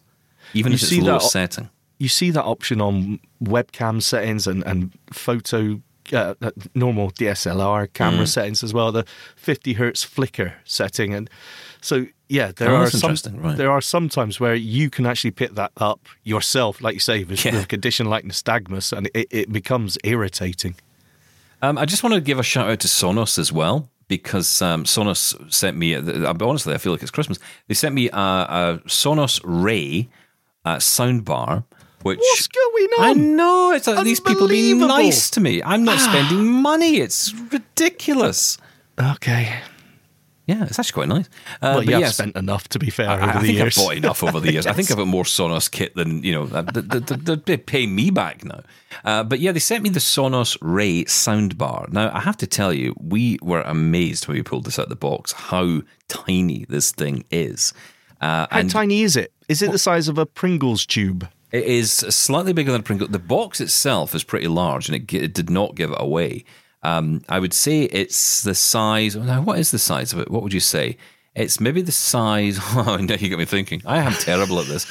even You if it's low that- setting. you see that option on webcam settings and, and photo uh, uh, normal DSLR camera Mm. settings as well the 50 hertz flicker setting and so yeah there Oh, are some right. there are some times where you can actually pick that up yourself like you say with, Yeah. a condition like nystagmus and it, it becomes irritating Um, I just want to give a shout out to Sonos as well because um, Sonos sent me. uh, Honestly, I feel like it's Christmas. They sent me a, a Sonos Ray uh, soundbar. Which What's going I know it's like these people being Ah. nice to me. I'm not spending money. It's ridiculous. okay Yeah, it's actually quite nice. Uh, well but you have yes, spent enough to be fair I, over I the think years I've bought enough over the years. I think I've got more Sonos kit than you know. uh, They, they, they, they pay me back now. Uh, but yeah, they sent me the Sonos Ray soundbar. Now I have to tell you, we were amazed when we pulled this out of the box how tiny this thing is. Uh, how and tiny is it is it the size of a Pringles tube it is slightly bigger than a Pringle. The box itself is pretty large, and it, it did not give it away. Um, I would say it's the size. Now, what is the size of it? What would you say? It's maybe the size. Oh, now you got me thinking. I am terrible at this.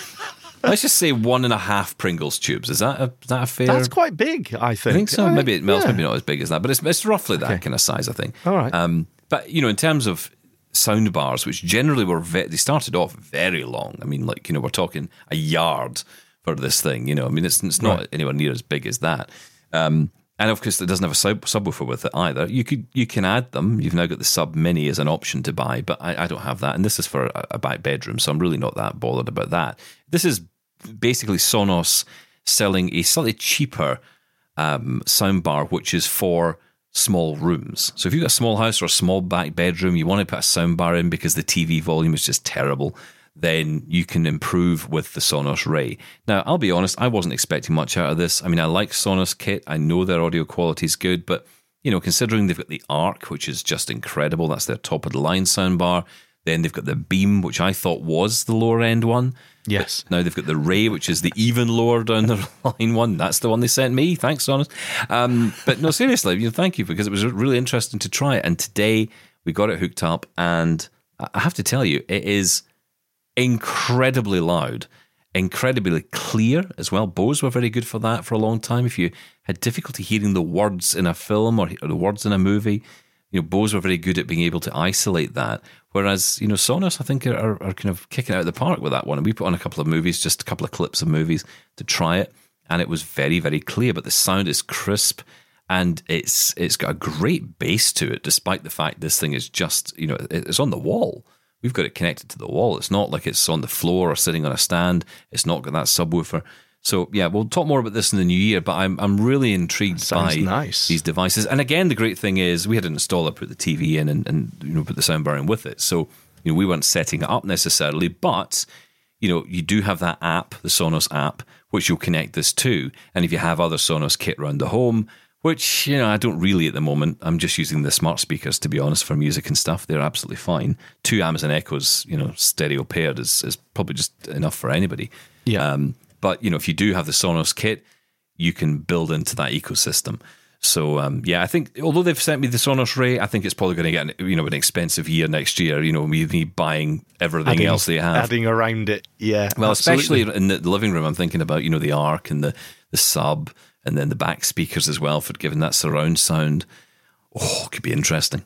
Let's just say one and a half Pringles tubes. Is that a, is that a fair? that's quite big I think I think so. Uh, Maybe it melts. yeah. Maybe not as big as that, but it's it's roughly that kind of size. I think. All right. Um, but you know, in terms of sound bars, which generally were ve- they started off very long. I mean, like you know, we're talking a yard for this thing. You know, I mean, it's it's not Right. anywhere near as big as that. Um, and of course, it doesn't have a sub- subwoofer with it either. You could you can add them. You've now got the Sub Mini as an option to buy, but I, I don't have that. And this is for a, a back bedroom, so I'm really not that bothered about that. This is basically Sonos selling a slightly cheaper um, soundbar, which is for small rooms. So if you've got a small house or a small back bedroom, you want to put a soundbar in because the TV volume is just terrible, then you can improve with the Sonos Ray. Now, I'll be honest, I wasn't expecting much out of this. I mean, I like Sonos kit. I know their audio quality is good, but you know, considering they've got the Arc, which is just incredible, that's their top of the line soundbar. Then they've got the Beam, which I thought was the lower end one. yes Now they've got the Ray, which is the even lower down the line one. That's the one they sent me. Thanks, Sonos. Um, but no, seriously, you know, thank you because it was really interesting to try it. And today we got it hooked up, and I have to tell you, it is incredibly loud, incredibly clear as well. Bose were very good for that for a long time. If you had difficulty hearing the words in a film or the words in a movie, you know, Bose were very good at being able to isolate that. Whereas, you know, Sonos, I think, are, are kind of kicking out of the park with that one. And we put on a couple of movies, just a couple of clips of movies to try it. And it was very, very clear, but the sound is crisp. and it's it's got a great bass to it, despite the fact this thing is just you know it's on the wall. We've got it connected to the wall. It's not like it's on the floor or sitting on a stand. It's not got that subwoofer. So yeah, we'll talk more about this in the new year. But I'm I'm really intrigued by nice. these devices. And again, the great thing is we had an installer put the TV in and, and you know put the soundbar in with it. So you know we weren't setting it up necessarily, but you know you do have that app, the Sonos app, which you'll connect this to. And if you have other Sonos kit around the home, which you know I don't really at the moment. I'm just using the smart speakers to be honest for music and stuff. They're absolutely fine. Two Amazon Echoes, you know, stereo paired is is probably just enough for anybody. Yeah. Um, but you know, if you do have the Sonos kit, you can build into that ecosystem. So um, yeah, I think although they've sent me the Sonos Ray, I think it's probably going to get you know an expensive year next year. You know, me, me buying everything Adding- else they have. Adding around it. Yeah. Well, absolutely. especially in the living room, I'm thinking about you know the Arc and the the sub, and then the back speakers as well for giving that surround sound. Oh, it could be interesting.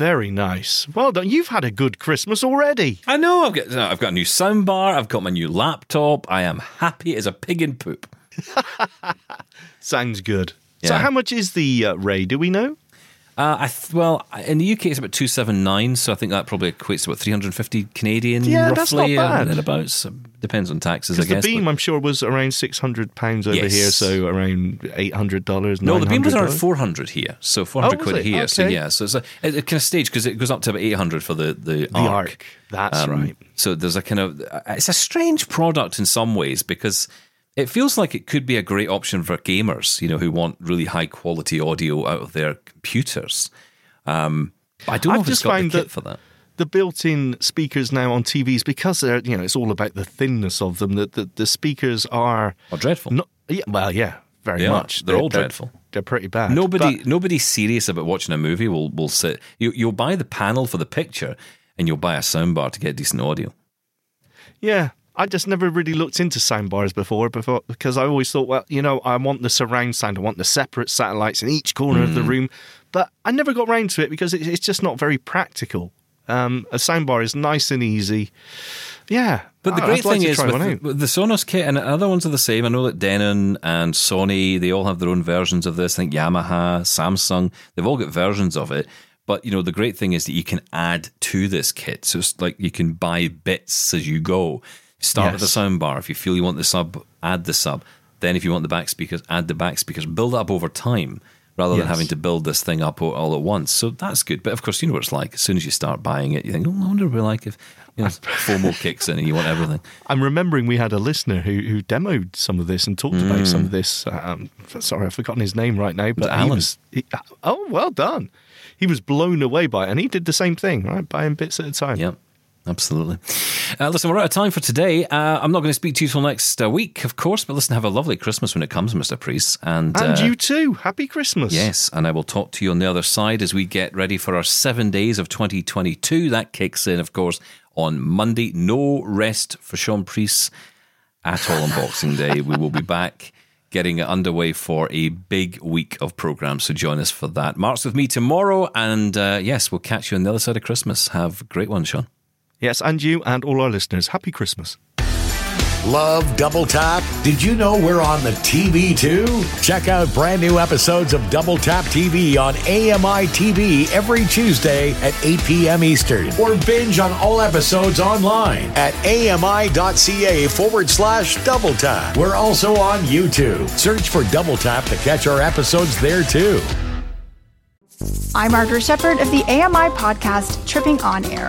Very nice. Well done. You've had a good Christmas already. I know. I've got I've got a new soundbar. I've got my new laptop. I am happy as a pig in poop. Sounds good. So, how much is the uh, Ray? Do we know? Uh, I th- well, in the UK it's about two seven nine, so I think that probably equates to about three hundred fifty Canadian. Yeah, roughly, that's not bad. Uh, thereabouts. depends on taxes, I Because the. Beam, but- I'm sure, was around six hundred pounds over Yes. here, so around eight hundred dollars. no, the Beam was around four hundred here, so four hundred Oh, quid it? here. So yeah, so it's a, it, it kind of stage because it goes up to about eight hundred for the the, The Arc. That's Um, right. So there's a kind of it's a strange product in some ways because it feels like it could be a great option for gamers, you know, who want really high quality audio out of their computers. Um, I don't know I've if it's just got the kit for that. the built-in speakers now on TVs because they're you know it's all about the thinness of them. That the, the speakers are Oh, dreadful. not. Yeah, well, yeah, very They are. much. They're all dreadful. They're pretty bad. Nobody, But- nobody serious about watching a movie will will sit. You, you'll buy the panel for the picture, and you'll buy a soundbar to get decent audio. Yeah, I just never really looked into soundbars before, before because I always thought, well, you know, I want the surround sound, I want the separate satellites in each corner Hmm. of the room, but I never got round to it because it, it's just not very practical. Um, a soundbar is nice and easy. Yeah, But the I- great I'd thing to is with the, with the Sonos kit and other ones are the same. I know that Denon and Sony they all have their own versions of this. I think Yamaha, Samsung, they've all got versions of it. But you know the great thing is that you can add to this kit. So it's like you can buy bits as you go. Start with the sound bar. If you feel you want the sub, add the sub. Then if you want the back speakers, add the back speakers. Build it up over time rather than Yes. having to build this thing up all- at once. So that's good. But of course, you know what it's like. As soon as you start buying it, you think, oh, I wonder what it'll be like if you know, FOMO kicks in and you want everything. I'm remembering we had a listener who who demoed some of this and talked about some of this. Um, sorry, I've forgotten his name right now, but he Alan. was. He, oh, well done. He was blown away by it, and he did the same thing, right? Buying bits at a time. Yep. Absolutely. Uh, listen, we're out of time for today. Uh, I'm not going to speak to you till next uh, week, of course, but listen, have a lovely Christmas when it comes, Mr. Preece. And, And uh, you too. Happy Christmas. Yes, and I will talk to you on the other side as we get ready for our seven days of 2022. That kicks in, of course, on Monday. No rest for Shaun Preece at all on Boxing Day. We will be back getting it underway for a big week of programs. So join us for that. Mark's with me tomorrow, and uh, yes, we'll catch you on the other side of Christmas. Have a great one, Shaun. Yes, and you and all our listeners. Happy Christmas. Love Double Tap? Did you know we're on the TV too? Check out brand new episodes of Double Tap TV on AMI TV every Tuesday at 8 p.m. Eastern. Or binge on all episodes online at ami.ca forward slash double tap. We're also on YouTube. Search for Double Tap to catch our episodes there too. I'm Margaret Shepard of the AMI podcast Tripping On Air.